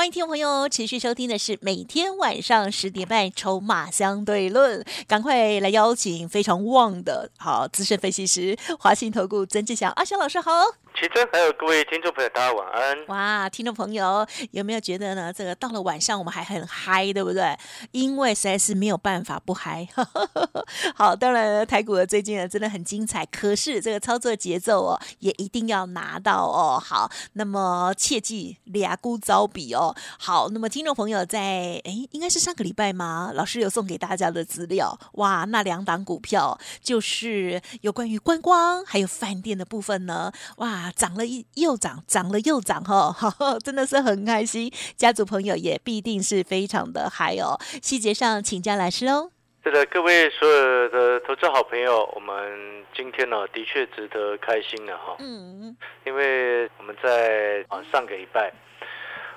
欢迎听众朋友持续收听的是每天晚上十点半《筹码相对论》，赶快来邀请非常旺的好资深分析师华信投顾曾志祥阿祥老师好。奇珍，还有各位听众朋友，大家晚安。哇，听众朋友有没有觉得呢？这个到了晚上我们还很嗨，对不对？因为实在是没有办法不嗨。好，当然了台股的最近呢真的很精彩，可是这个操作节奏哦也一定要拿到哦。好，那么切记俩孤招比哦。好，那么听众朋友在哎，应该是上个礼拜吗？老师有送给大家的资料，哇，那两档股票就是有关于观光还有饭店的部分呢，哇，涨了一又涨，涨了又涨哈，真的是很开心。家族朋友也必定是非常的嗨哦。细节上请教老师哦。是的，各位所有的投资好朋友，我们今天呢的确值得开心的哈，嗯，因为我们在啊上个礼拜。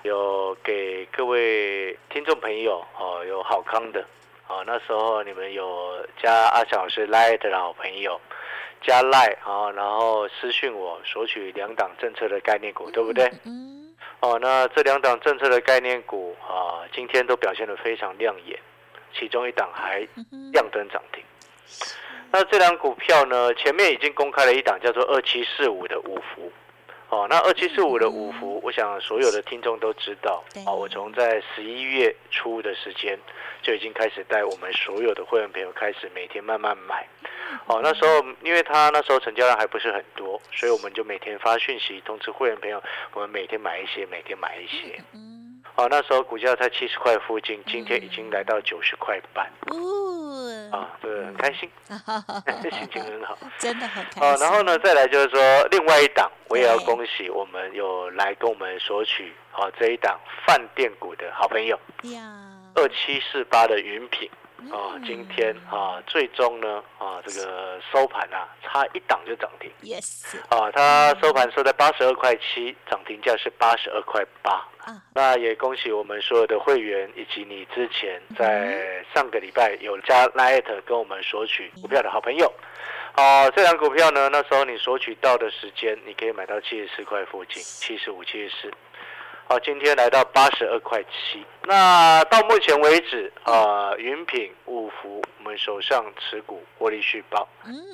有给各位听众朋友哦，有好康的哦。那时候你们有加阿小老师 Line 的老朋友，加 Line 啊，然后私讯我索取两档政策的概念股，对不对？嗯。哦，那这两档政策的概念股啊，今天都表现得非常亮眼，其中一档还亮灯涨停。那这两股票呢，前面已经公开了一档叫做二七四五的五福。哦，那二七四五的五福，我想所有的听众都知道。哦，我从在十一月初的时间就已经开始带我们所有的会员朋友开始每天慢慢买。哦，那时候因为他那时候成交量还不是很多，所以我们就每天发讯息通知会员朋友，我们每天买一些，每天买一些。嗯哦，那时候股价在七十块附近，今天已经来到九十块半。哦，啊，对，很开心，心情很好，真的很开心。哦，然后呢，再来就是说，另外一档，我也要恭喜我们有来跟我们索取哦这一档饭店股的好朋友，二七四八的云品。哦，今天啊，最终呢啊，这个收盘啊，差一档就涨停。Yes。啊，它收盘收在八十二块七，涨停价是八十二块八。那也恭喜我们所有的会员，以及你之前在上个礼拜有加 Light 跟我们索取股票的好朋友。哦，这张股票呢，那时候你索取到的时间，你可以买到七十四块附近，七十五、七十四。好，今天来到八十二块七。那到目前为止，啊，云品、五福，我们手上持股获利续报。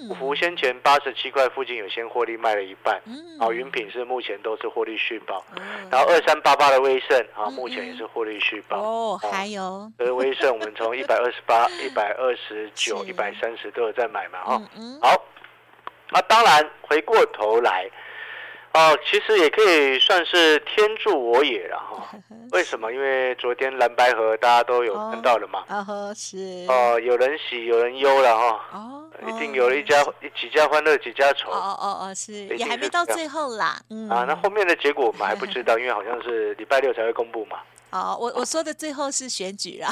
五福先前八十七块附近有先获利卖了一半。好，云品是目前都是获利续报。然后二三八八的威盛，啊，目前也是获利续报。哦，还有。呃，威盛我们从一百二十八、一百二十九、一百三十都有在买嘛，哈。好，那当然回过头来。哦，其实也可以算是天助我也了哈。为什么？因为昨天蓝白河大家都有看到了嘛。啊哦，是。哦，有人喜，有人忧了哈。哦。一定有一家几家欢乐几家愁。哦哦哦，是。也还没到最后啦。嗯。啊，那后面的结果我们还不知道，因为好像是礼拜六才会公布嘛。哦，我我说的最后是选举啊。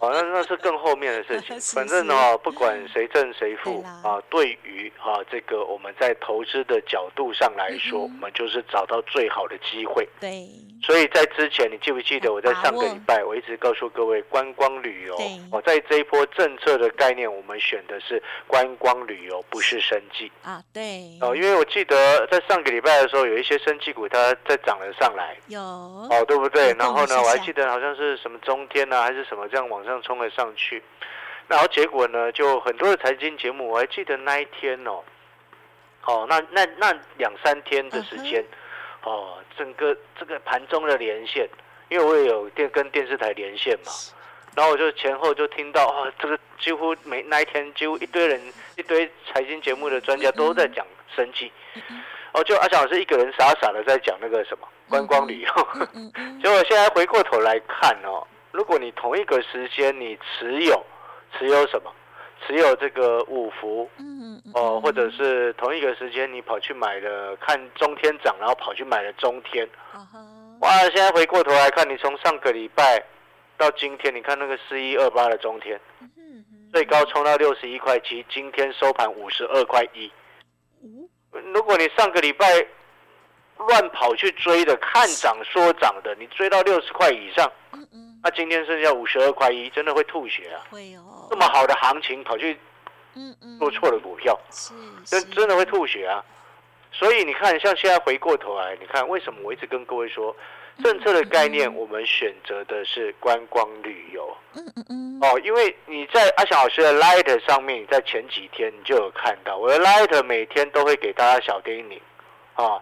哦，那那是更后面的事情。反正呢，不管谁正谁负啊，对于啊这个我们在投资的角度上来说，我们就是找到最好的机会。对。所以在之前，你记不记得我在上个礼拜，我一直告诉各位，观光旅游。哦，在这一波政策的概念，我们选的是观光旅游，不是生计。啊，对。哦，因为我记得在上个礼拜的时候，有一些生计股它在涨了上来。有。哦，对不对？然后呢，我还记得好像是什么中天啊，还是什么这样往上冲了上去。然后结果呢，就很多的财经节目，我还记得那一天哦，哦，那那那两三天的时间。哦，整个这个盘中的连线，因为我也有电跟电视台连线嘛，然后我就前后就听到啊，这个几乎每那一天几乎一堆人一堆财经节目的专家都在讲生计，哦，就阿翔老师一个人傻傻的在讲那个什么观光旅游，结果现在回过头来看哦，如果你同一个时间你持有持有什么？持有这个五福，嗯哦，或者是同一个时间你跑去买了看中天涨，然后跑去买了中天，哇！现在回过头来看，你从上个礼拜到今天，你看那个四一二八的中天，最高冲到六十一块七，今天收盘五十二块一，如果你上个礼拜乱跑去追的，看涨说涨的，你追到六十块以上，那今天剩下五十二块一，真的会吐血啊！会哦，这么好的行情跑去做错了股票，是真真的会吐血啊！所以你看，像现在回过头来，你看为什么我一直跟各位说，政策的概念，我们选择的是观光旅游。嗯嗯嗯。哦，因为你在阿翔老师的 Light 上面，你在前几天你就有看到，我的 Light 每天都会给大家小叮咛，啊，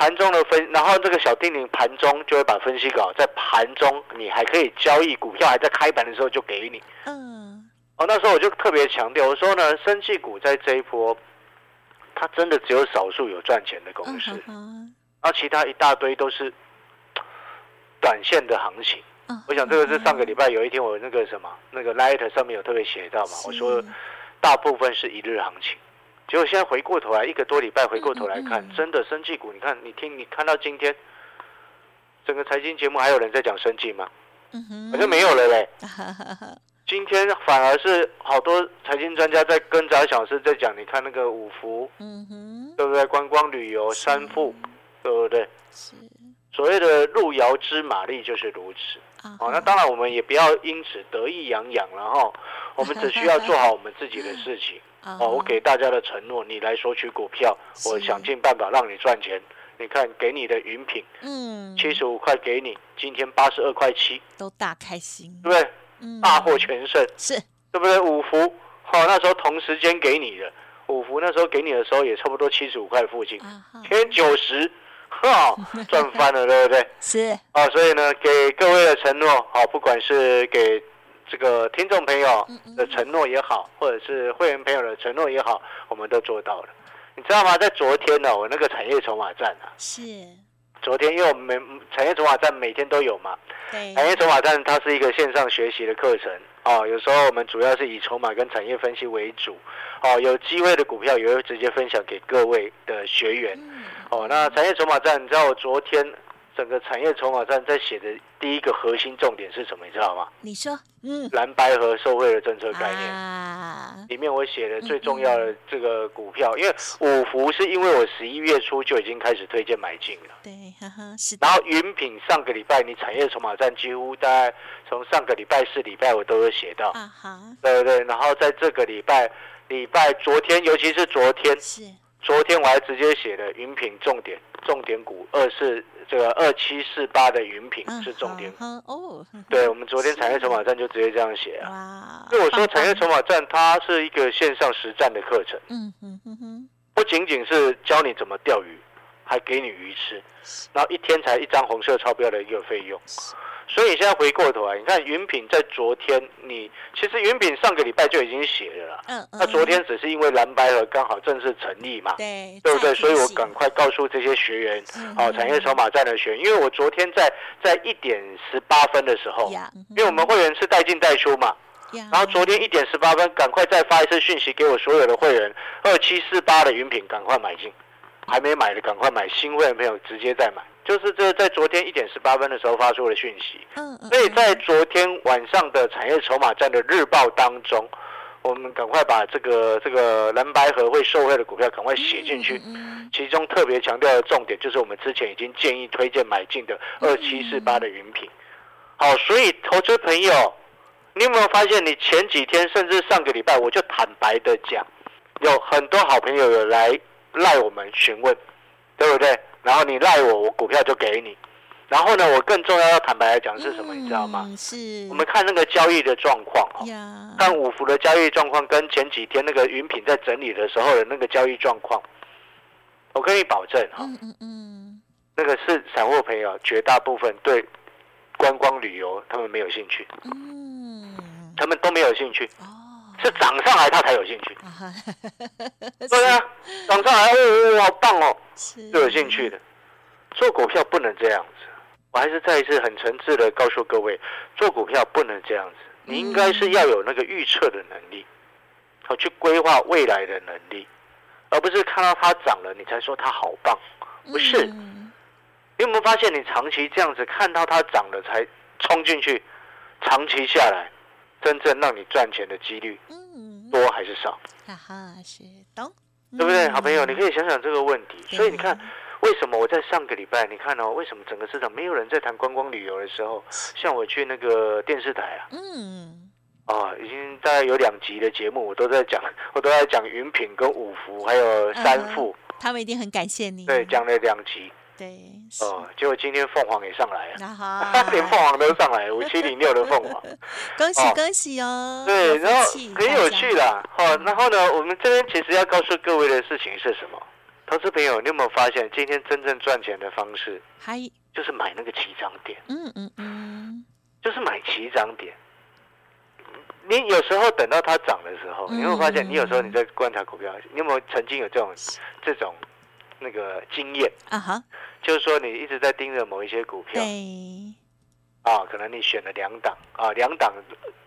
盘中的分，然后这个小叮咛盘中就会把分析稿在盘中，你还可以交易股票，还在开盘的时候就给你。嗯。哦，那时候我就特别强调，我说呢，生气股在这一波。它真的只有少数有赚钱的公司，而其他一大堆都是短线的行情。嗯我想这个是上个礼拜有一天我那个什么那个 Light 上面有特别写到嘛，我说大部分是一日行情。结果现在回过头来一个多礼拜回过头来看，真的生技股，你看你听你看到今天整个财经节目还有人在讲生技吗？好像没有了嘞。今天反而是好多财经专家在跟张小师在讲，你看那个五福，嗯哼，对不对？观光旅游三富，对不对？是。所谓的路遥知马力就是如此。哦，那当然我们也不要因此得意洋洋，了哈 我们只需要做好我们自己的事情。哦，我给大家的承诺，你来索取股票，我想尽办法让你赚钱。你看，给你的云品，嗯，七十五块给你，今天八十二块七，都大开心，对不对？大获全胜，是。对不对？五福。好，那时候同时间给你的。五福，那时候给你的时候也差不多七十五块附近，天九十，哈，赚翻了，对不对？是啊，所以呢，给各位的承诺，好，不管是给这个听众朋友的承诺也好，或者是会员朋友的承诺也好，我们都做到了。你知道吗？在昨天呢，我那个产业筹码站啊，是。昨天，因为我们每产业筹码站每天都有嘛，对产业筹码站它是一个线上学习的课程哦。有时候我们主要是以筹码跟产业分析为主哦。有机会的股票也会直接分享给各位的学员哦。那产业筹码站，你知道我昨天？整个产业筹码站在写的第一个核心重点是什么？你知道吗？你说，嗯，蓝白和受惠的政策概念啊，里面我写的最重要的这个股票，因为五福是因为我十一月初就已经开始推荐买进了，对，哈哈，是。然后云品上个礼拜你产业筹码站几乎大概从上个礼拜四礼拜我都有写到，啊哈，对对，然后在这个礼拜礼拜昨天，尤其是昨天，是昨天我还直接写的云品重点重点股二四。这个二七四八的云品是重点哦，对，我们昨天产业筹码站就直接这样写啊。所以我说产业筹码站它是一个线上实战的课程，嗯嗯嗯哼，不仅仅是教你怎么钓鱼，还给你鱼吃，然后一天才一张红色钞票的一个费用。所以现在回过头来，你看云品在昨天，你其实云品上个礼拜就已经写了啦。嗯嗯。那昨天只是因为蓝白盒刚好正式成立嘛，对，对不对？所以我赶快告诉这些学员，哦，产业筹码站的学员，因为我昨天在在一点十八分的时候，因为我们会员是带进带出嘛，然后昨天一点十八分，赶快再发一次讯息给我所有的会员，二七四八的云品赶快买进，还没买的赶快买，新会员朋友直接再买。就是这在昨天一点十八分的时候发出的讯息，嗯，所以在昨天晚上的产业筹码站的日报当中，我们赶快把这个这个蓝白和会受惠的股票赶快写进去，其中特别强调的重点就是我们之前已经建议推荐买进的二七四八的云品。好，所以投资朋友，你有没有发现，你前几天甚至上个礼拜，我就坦白的讲，有很多好朋友有来赖我们询问，对不对？然后你赖我，我股票就给你。然后呢，我更重要要坦白来讲是什么，你知道吗？是。我们看那个交易的状况哦，看五福的交易状况跟前几天那个云品在整理的时候的那个交易状况，我可以保证哈，嗯嗯嗯，那个是散户朋友绝大部分对观光旅游他们没有兴趣，嗯，他们都没有兴趣。是涨上来他才有兴趣，对啊，涨上来哦，好棒哦，是有兴趣的。做股票不能这样子，我还是再一次很诚挚的告诉各位，做股票不能这样子，你应该是要有那个预测的能力，好去规划未来的能力，而不是看到它涨了你才说它好棒，不是。你有没有发现，你长期这样子看到它涨了才冲进去，长期下来。真正让你赚钱的几率，多还是少？哈哈，是懂。对不对？好朋友，你可以想想这个问题。所以你看，为什么我在上个礼拜，你看哦，为什么整个市场没有人在谈观光旅游的时候，像我去那个电视台啊，嗯，啊，已经大概有两集的节目，我都在讲，我都在讲云品跟五福还有三富，他们一定很感谢你。对，讲了两集。对，哦，结果今天凤凰也上来了，连凤凰都上来，五七零六的 凤凰，恭喜恭喜哦！对，然后很有趣的，好，然后呢，我们这边其实要告诉各位的事情是什么？投资朋友，你有没有发现今天真正赚钱的方式，还就是买那个起涨点？嗯嗯嗯，就是买起涨点。你有时候等到它涨的时候，你会发现，你有时候你在观察股票，你有没有曾经有这种这种？那个经验？啊哈，就是说你一直在盯着某一些股票，啊，可能你选了两档啊，两档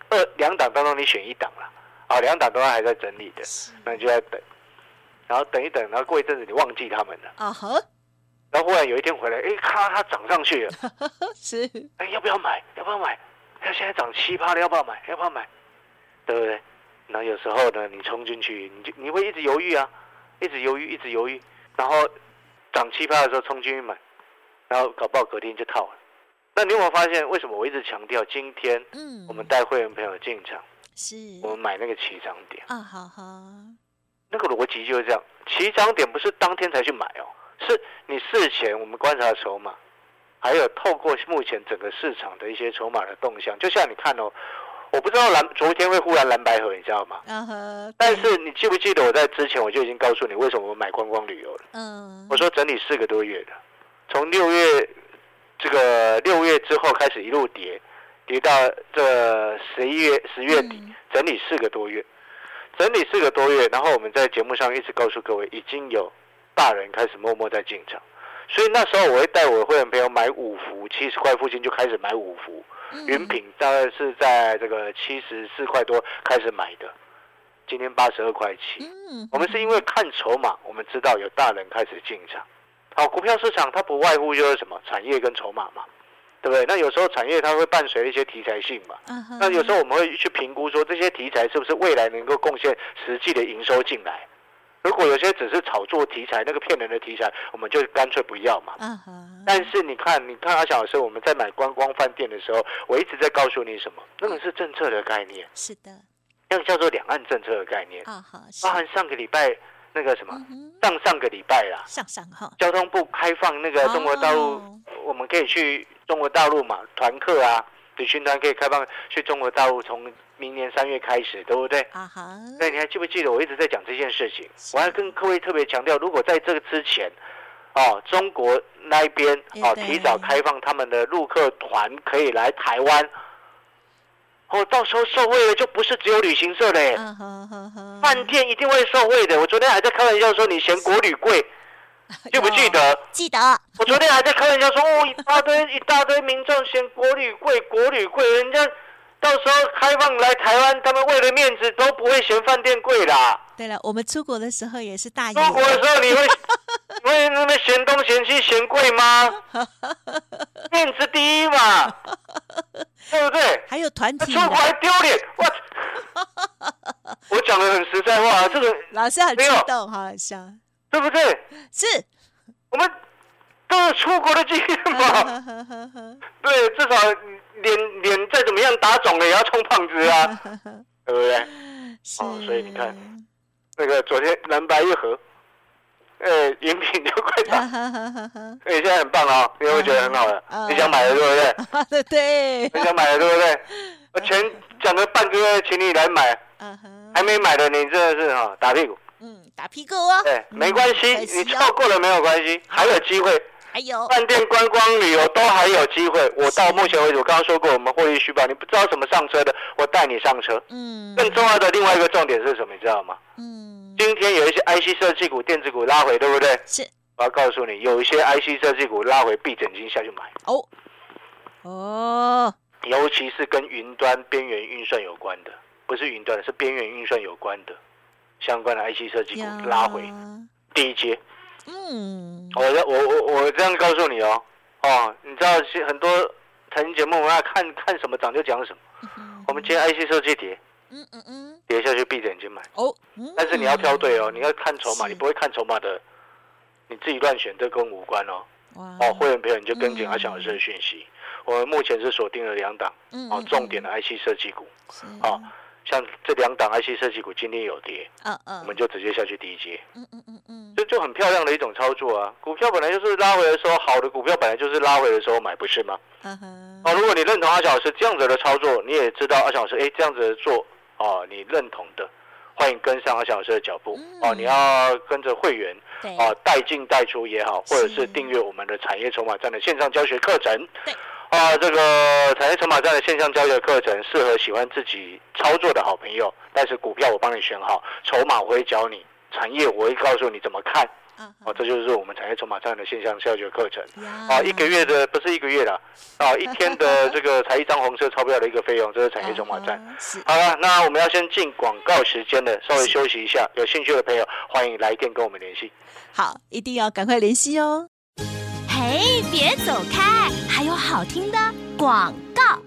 二两档当中你选一档了，啊，两档都还在整理的，那你就在等，然后等一等，然后过一阵子你忘记他们了啊哈，然后忽然有一天回来，哎，咔，它涨上去了，是，哎，要不要买？要不要买？它现在涨七八了，要不要买？要不要买？对不对？那有时候呢，你冲进去，你就你会一直犹豫啊，一直犹豫，一直犹豫。然后涨七八的时候冲进去买，然后搞不好隔天就套了。那你有没有发现，为什么我一直强调今天我们带会员朋友进场，是我们买那个起涨点啊？好好，那个逻辑就是这样，起涨点不是当天才去买哦，是你事前我们观察筹码，还有透过目前整个市场的一些筹码的动向，就像你看哦。我不知道蓝昨天会忽然蓝白河，你知道吗？嗯哼。但是你记不记得我在之前我就已经告诉你为什么我买观光旅游了？嗯。我说整理四个多月的，从六月这个六月之后开始一路跌，跌到这十一月十月底，整理四个多月，整理四个多月，然后我们在节目上一直告诉各位，已经有大人开始默默在进场，所以那时候我会带我的会员朋友买五幅，七十块附近就开始买五幅。云品大概是在这个七十四块多开始买的，今天八十二块七。嗯，我们是因为看筹码，我们知道有大人开始进场。好，股票市场它不外乎就是什么产业跟筹码嘛，对不对？那有时候产业它会伴随一些题材性嘛。那有时候我们会去评估说这些题材是不是未来能够贡献实际的营收进来。如果有些只是炒作题材，那个骗人的题材，我们就干脆不要嘛。但是你看，你看阿小老师，我们在买观光饭店的时候，我一直在告诉你什么？那个是政策的概念。是的。那个叫做两岸政策的概念。啊好。包含上个礼拜那个什么，上上个礼拜啦。上上哈。交通部开放那个中国大陆，我们可以去中国大陆嘛？团客啊，旅行团可以开放去中国大陆从。明年三月开始，对不对？啊哈。对，你还记不记得我一直在讲这件事情？我还跟各位特别强调，如果在这个之前，哦，中国那边哦提早开放他们的陆客团可以来台湾，哦，到时候受惠的就不是只有旅行社嘞，饭店一定会受惠的。我昨天还在开玩笑说，你嫌国旅贵，记不记得？记得。我昨天还在开玩笑说，哦，一大堆 一大堆民众嫌国旅贵，国旅贵，人家。到时候开放来台湾，他们为了面子都不会嫌饭店贵啦。对了，我们出国的时候也是大。出国的时候你会 会那么嫌东嫌西嫌贵吗？面子第一嘛，对不对？还有团体。出国还丢脸，我我讲的很实在话，这个老师很激动，好笑，对不对？是我们都有出国的经验嘛。对，至少。脸脸再怎么样打肿了也要充胖子啊，对不对？哦，所以你看，那个昨天蓝白一合，呃，饮品就快打，哎，现在很棒哦，你会觉得很好了。你想买的对不对？对，你想买的对不对？我前讲了半个月，请你来买，还没买的你真的是哈打屁股。嗯，打屁股哦。对，没关系，你错过了没有关系，还有机会。还有饭店、观光旅游都还有机会。我到目前为止，我刚刚说过，我们获利虚报，你不知道怎么上车的，我带你上车。嗯。更重要的另外一个重点是什么？你知道吗？嗯。今天有一些 IC 设计股、电子股拉回，对不对？是。我要告诉你，有一些 IC 设计股拉回，闭整金下去买。哦。哦。尤其是跟云端边缘运算有关的，不是云端的，是边缘运算有关的相关的 IC 设计股拉回，第一阶。嗯，我我我我这样告诉你哦，哦，你知道很多财经节目，我要看看什么涨就讲什么。我们今天 IC 设计跌，嗯嗯嗯，跌下去闭着眼睛买。哦。但是你要挑对哦，你要看筹码，你不会看筹码的，你自己乱选，这跟无关哦。哦，会员朋友你就跟紧阿小老师的讯息。我们目前是锁定了两档，哦，重点的 IC 设计股，啊，像这两档 IC 设计股今天有跌，嗯嗯，我们就直接下去低接，嗯嗯嗯嗯，就就很漂亮的一种操作啊。股票本来就是拉回的时候，好的股票本来就是拉回的时候买，不是吗？嗯哼，哦，如果你认同阿翔老师这样子的操作，你也知道阿翔老师哎这样子做，哦，你认同的。欢迎跟上阿翔老师的脚步哦！你要跟着会员哦，带进带出也好，或者是订阅我们的产业筹码站的线上教学课程。啊，这个产业筹码站的线上教学课程适合喜欢自己操作的好朋友。但是股票我帮你选好，筹码我会教你，产业我会告诉你怎么看。哦，这就是我们产业筹码站的线上教学课程。啊，一个月的不是一个月的，啊，一天的这个才一张红色钞票的一个费用，这是产业筹码站。好了，那我们要先进广告时间了，稍微休息一下。有兴趣的朋友，欢迎来电跟我们联系。好，一定要赶快联系哦。哎，别走开，还有好听的广告。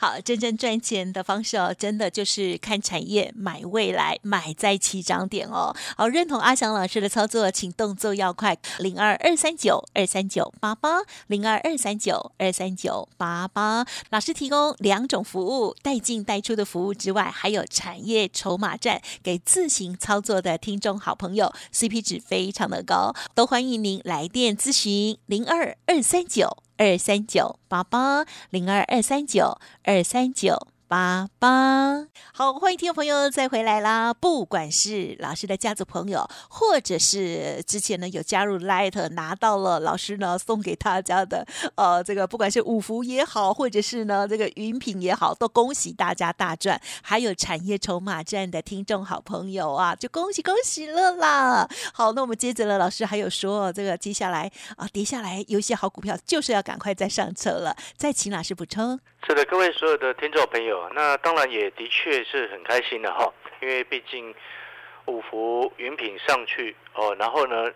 好，真正赚钱的方式哦，真的就是看产业、买未来、买在起涨点哦。好，认同阿翔老师的操作，请动作要快，零二二三九二三九八八，零二二三九二三九八八。老师提供两种服务，带进带出的服务之外，还有产业筹码站给自行操作的听众好朋友，CP 值非常的高，都欢迎您来电咨询零二二三九。二三九八八零二二三九二三九。八八好，欢迎听众朋友再回来啦！不管是老师的家族朋友，或者是之前呢有加入 Light 拿到了老师呢送给大家的呃这个不管是五福也好，或者是呢这个云品也好，都恭喜大家大赚！还有产业筹码站的听众好朋友啊，就恭喜恭喜了啦！好，那我们接着呢，老师还有说这个接下来啊跌下来有一些好股票，就是要赶快再上车了。再请老师补充。是的，各位所有的听众朋友，那当然也的确是很开心的哈，因为毕竟五福云品上去哦，然后呢，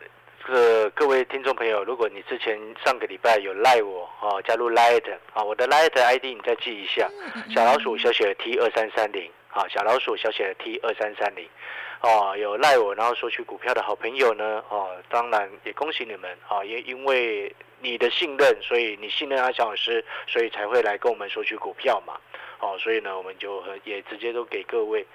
这个各位听众朋友，如果你之前上个礼拜有赖我哦，加入 Light 啊，我的 Light ID 你再记一下，小老鼠小写的 T 二三三零啊，小老鼠小写的 T 二三三零。哦，有赖我，然后索取股票的好朋友呢，哦，当然也恭喜你们，啊，也因为你的信任，所以你信任阿翔老师，所以才会来跟我们索取股票嘛，哦，所以呢，我们就也直接都给各位，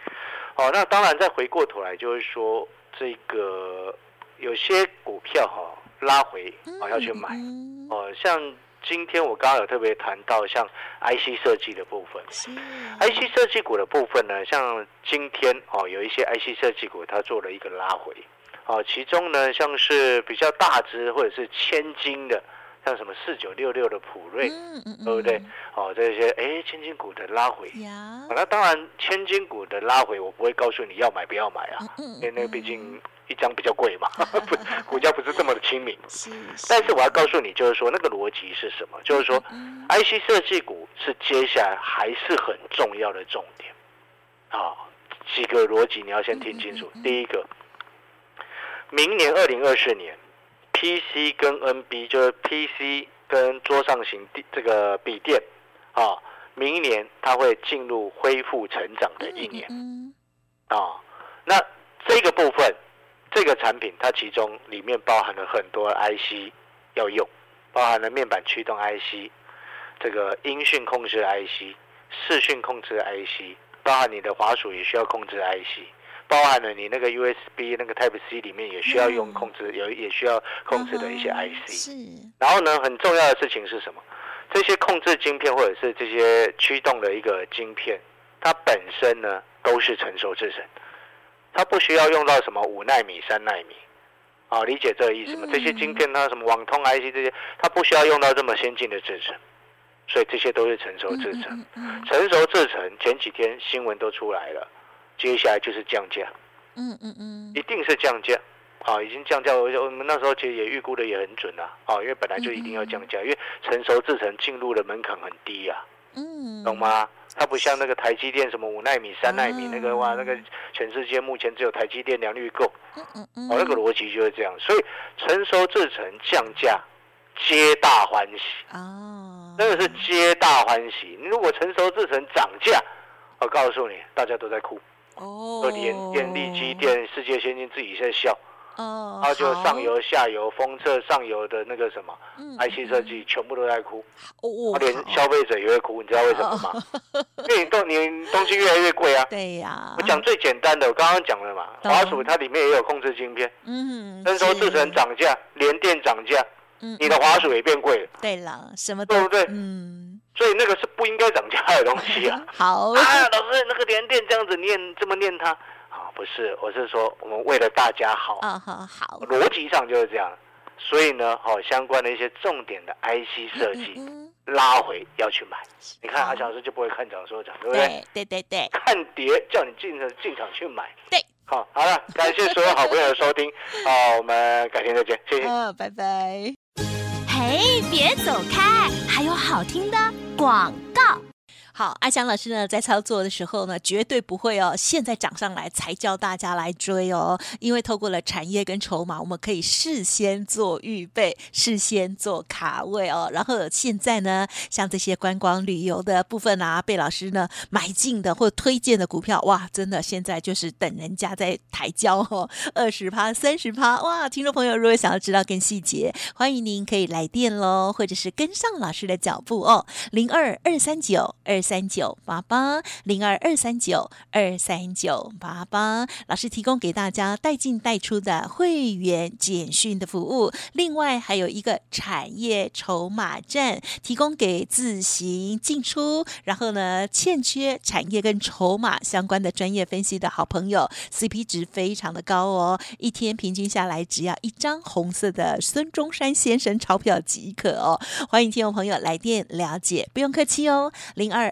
哦，那当然再回过头来就是说，这个有些股票哈拉回，哦要去买，哦，像。今天我刚刚有特别谈到像 IC 设计的部分，IC 设计股的部分呢，像今天哦有一些 IC 设计股它做了一个拉回，哦，其中呢像是比较大只或者是千金的。像什么四九六六的普瑞，对不对？哦，这些哎，千金股的拉回，那当然千金股的拉回，我不会告诉你要买不要买啊，因为那个毕竟一张比较贵嘛，不，股价不是这么的亲民。但是我要告诉你，就是说那个逻辑是什么？就是说，IC 设计股是接下来还是很重要的重点啊。几个逻辑你要先听清楚。第一个，明年二零二四年。PC 跟 NB 就是 PC 跟桌上型这个笔电啊，明年它会进入恢复成长的一年啊。那这个部分，这个产品它其中里面包含了很多 IC 要用，包含了面板驱动 IC，这个音讯控制 IC，视讯控制 IC，包含你的滑鼠也需要控制 IC。包含了你那个 USB 那个 Type C 里面也需要用控制，有也需要控制的一些 IC。是。然后呢，很重要的事情是什么？这些控制晶片或者是这些驱动的一个晶片，它本身呢都是成熟制程，它不需要用到什么五纳米、三纳米。啊，理解这个意思吗？这些晶片它什么网通 IC 这些，它不需要用到这么先进的制程，所以这些都是成熟制程。成熟制程前几天新闻都出来了。接下来就是降价，嗯嗯嗯，一定是降价，啊，已经降价，我我们那时候其实也预估的也很准啊，啊，因为本来就一定要降价，因为成熟制成进入的门槛很低呀，嗯，懂吗？它不像那个台积电什么五纳米、三纳米那个哇，那个全世界目前只有台积电良率够，哦，那个逻辑就是这样，所以成熟制成降价，皆大欢喜，哦，那个是皆大欢喜，你如果成熟制成涨价。我告诉你，大家都在哭。哦，联电、力机电、世界先进自己在笑。哦，然后就上游、下游、封测、上游的那个什么，IC 设计全部都在哭。哦，连消费者也会哭，你知道为什么吗？因为你东你东西越来越贵啊。对呀。我讲最简单的，我刚刚讲了嘛，华数它里面也有控制晶片。嗯。那时候制成涨价，连电涨价，嗯你的华数也变贵了。对了，什么对不对？嗯。所以那个是不应该涨价的东西啊。好。啊，老师，那个连电这样子念，这么念它。不是，我是说，我们为了大家好，啊好，好，逻辑上就是这样，所以呢，好相关的一些重点的 IC 设计拉回要去买。你看阿小师就不会看涨说涨，对不对？对对对，看跌叫你进进场去买。对，好，好了，感谢所有好朋友的收听，好，我们改天再见，谢谢。嗯，拜拜。嘿，别走开，还有好听的广告。好，阿翔老师呢，在操作的时候呢，绝对不会哦，现在涨上来才教大家来追哦，因为透过了产业跟筹码，我们可以事先做预备，事先做卡位哦。然后现在呢，像这些观光旅游的部分啊，被老师呢买进的或推荐的股票，哇，真的现在就是等人家在抬轿哦，二十趴、三十趴，哇！听众朋友，如果想要知道更细节，欢迎您可以来电喽，或者是跟上老师的脚步哦，零二二三九二。三九八八零二二三九二三九八八，老师提供给大家带进带出的会员简讯的服务，另外还有一个产业筹码站，提供给自行进出，然后呢欠缺产业跟筹码相关的专业分析的好朋友，CP 值非常的高哦，一天平均下来只要一张红色的孙中山先生钞票即可哦，欢迎听众朋友来电了解，不用客气哦，零二。